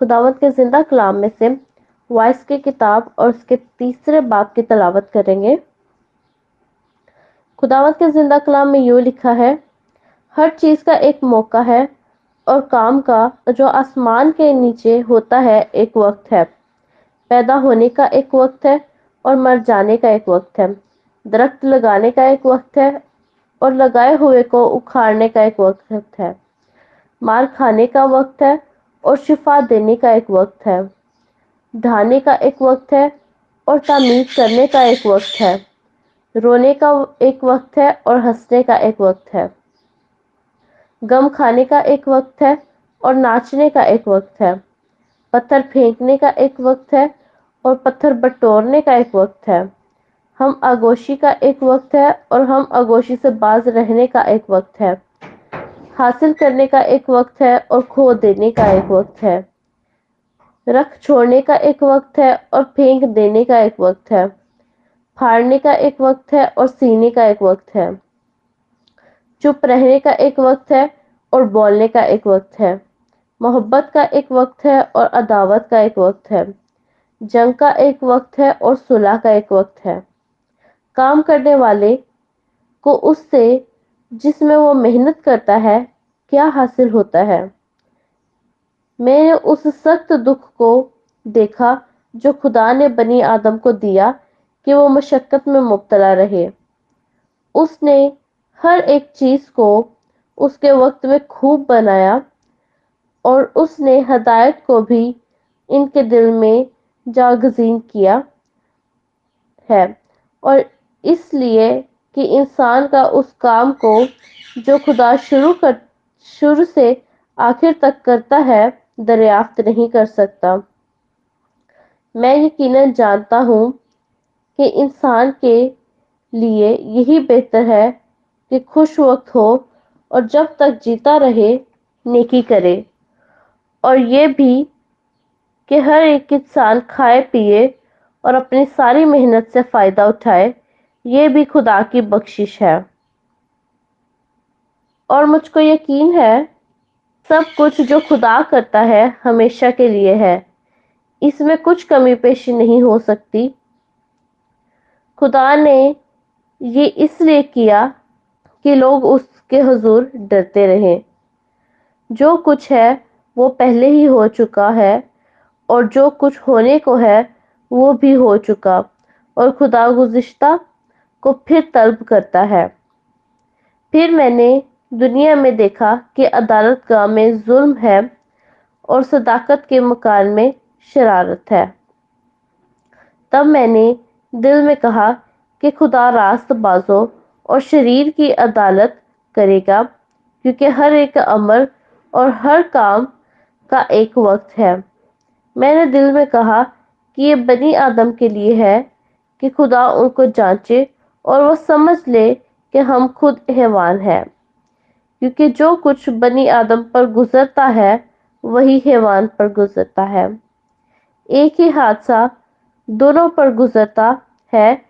खुदावत के ज़िंदा कलाम में से वॉइस की किताब और उसके तीसरे बाप की तलावत करेंगे। खुदावत के ज़िंदा कलाम में यूँ लिखा है, हर चीज़ का एक मौका है और काम का जो आसमान के नीचे होता है एक वक्त है। पैदा होने का एक वक्त है और मर जाने का एक वक्त है। दरख्त लगाने का एक वक्त है और लगाए हुए को उखाड़ने का एक वक्त है। मार खाने का वक्त है और शिफा देने का एक वक्त है ढाने का एक वक्त है और तामीर करने का एक वक्त है रोने का एक वक्त है और हंसने का एक वक्त है गम खाने का एक वक्त है और नाचने का एक वक्त है पत्थर फेंकने का एक वक्त है और पत्थर बटोरने का एक वक्त है हम आगोशी का एक वक्त है और हम आगोशी से बाज रहने का एक वक्त है हासिल करने का एक वक्त है और खो देने का एक वक्त है रख छोड़ने का एक वक्त है और फेंक देने का एक वक्त है फाड़ने का एक वक्त है और सीने का एक वक्त है चुप रहने का एक वक्त है और बोलने का एक वक्त है मोहब्बत का एक वक्त है और अदावत का एक वक्त है जंग का एक वक्त है और सुलह का एक वक्त है काम करने वाले को उससे जिसमें वो मेहनत करता है क्या हासिल होता है? मैंने उस सख्त दुख को देखा जो खुदा ने बनी आदम को दिया कि वो मशक्क़त में मुबतला रहे। उसने हर एक चीज़ को उसके वक्त में खूब बनाया और उसने हदायत को भी इनके दिल में जागजीन किया है और इसलिए कि इंसान का उस काम को जो खुदा शुरू कर शुरू से आखिर तक करता है, दरियाफ्त नहीं कर सकता। मैं यकीनन जानता हूँ कि इंसान के लिए यही बेहतर है कि खुश वक्त हो और जब तक जीता रहे, नेकी करे। और ये भी कि हर एक इंसान खाए, पिए और अपनी सारी मेहनत से फ़ायदा उठाए, ये भी खुदा की बख्शिश है। और मुझको यकीन है, सब कुछ जो खुदा करता है हमेशा के लिए है। इसमें कुछ कमी पेशी नहीं हो सकती। खुदा ने ये इसलिए किया कि लोग उसके हजूर डरते रहें। जो कुछ है, वो पहले ही हो चुका है और जो कुछ होने को है, वो भी हो चुका और खुदा गुज्श्ता को फिर तलब करता है। फिर मैंने दुनिया में देखा कि अदालत गाह में जुल्म है और सदाकत के मकान में शरारत है। तब मैंने दिल में कहा कि खुदा रास्त बाजों और शरीर की अदालत करेगा, क्योंकि हर एक अमर और हर काम का एक वक्त है। मैंने दिल में कहा कि ये बनी आदम के लिए है कि खुदा उनको जांचे और वो समझ ले कि हम खुद हैवान हैं। क्योंकि जो कुछ बनी आदम पर गुजरता है, वही हैवान पर गुजरता है। एक ही हादसा दोनों पर गुजरता है।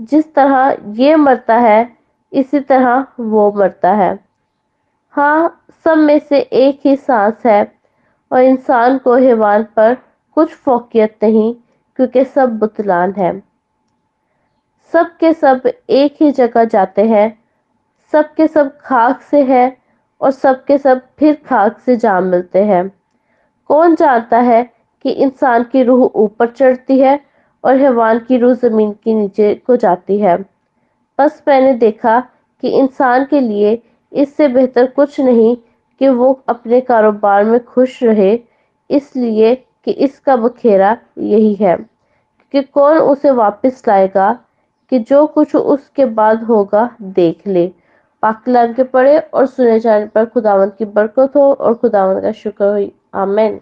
जिस तरह ये मरता है, इसी तरह वो मरता है। हाँ सब में से एक ही सांस है और इंसान को हैवान पर कुछ फोकियत नहीं, क्योंकि सब बुतलान है। सब के सब एक ही जगह जाते हैं सब के सब खाक से है और सब के सब फिर खाक से जा मिलते हैं। कौन जानता है कि इंसान की रूह ऊपर चढ़ती है और हैवान की रूह ज़मीन के नीचे को जाती है? बस मैंने देखा कि इंसान के लिए इससे बेहतर कुछ नहीं कि वो अपने कारोबार में खुश रहे, इसलिए कि इसका बखेरा यही है। कि कौन उसे वापस लाएगा कि जो कुछ उसके बाद होगा देख ले। पाकलाम के पढ़े और सुने जाने पर खुदावंत की बरकत हो और खुदावंत का शुक्र हो। आमेन।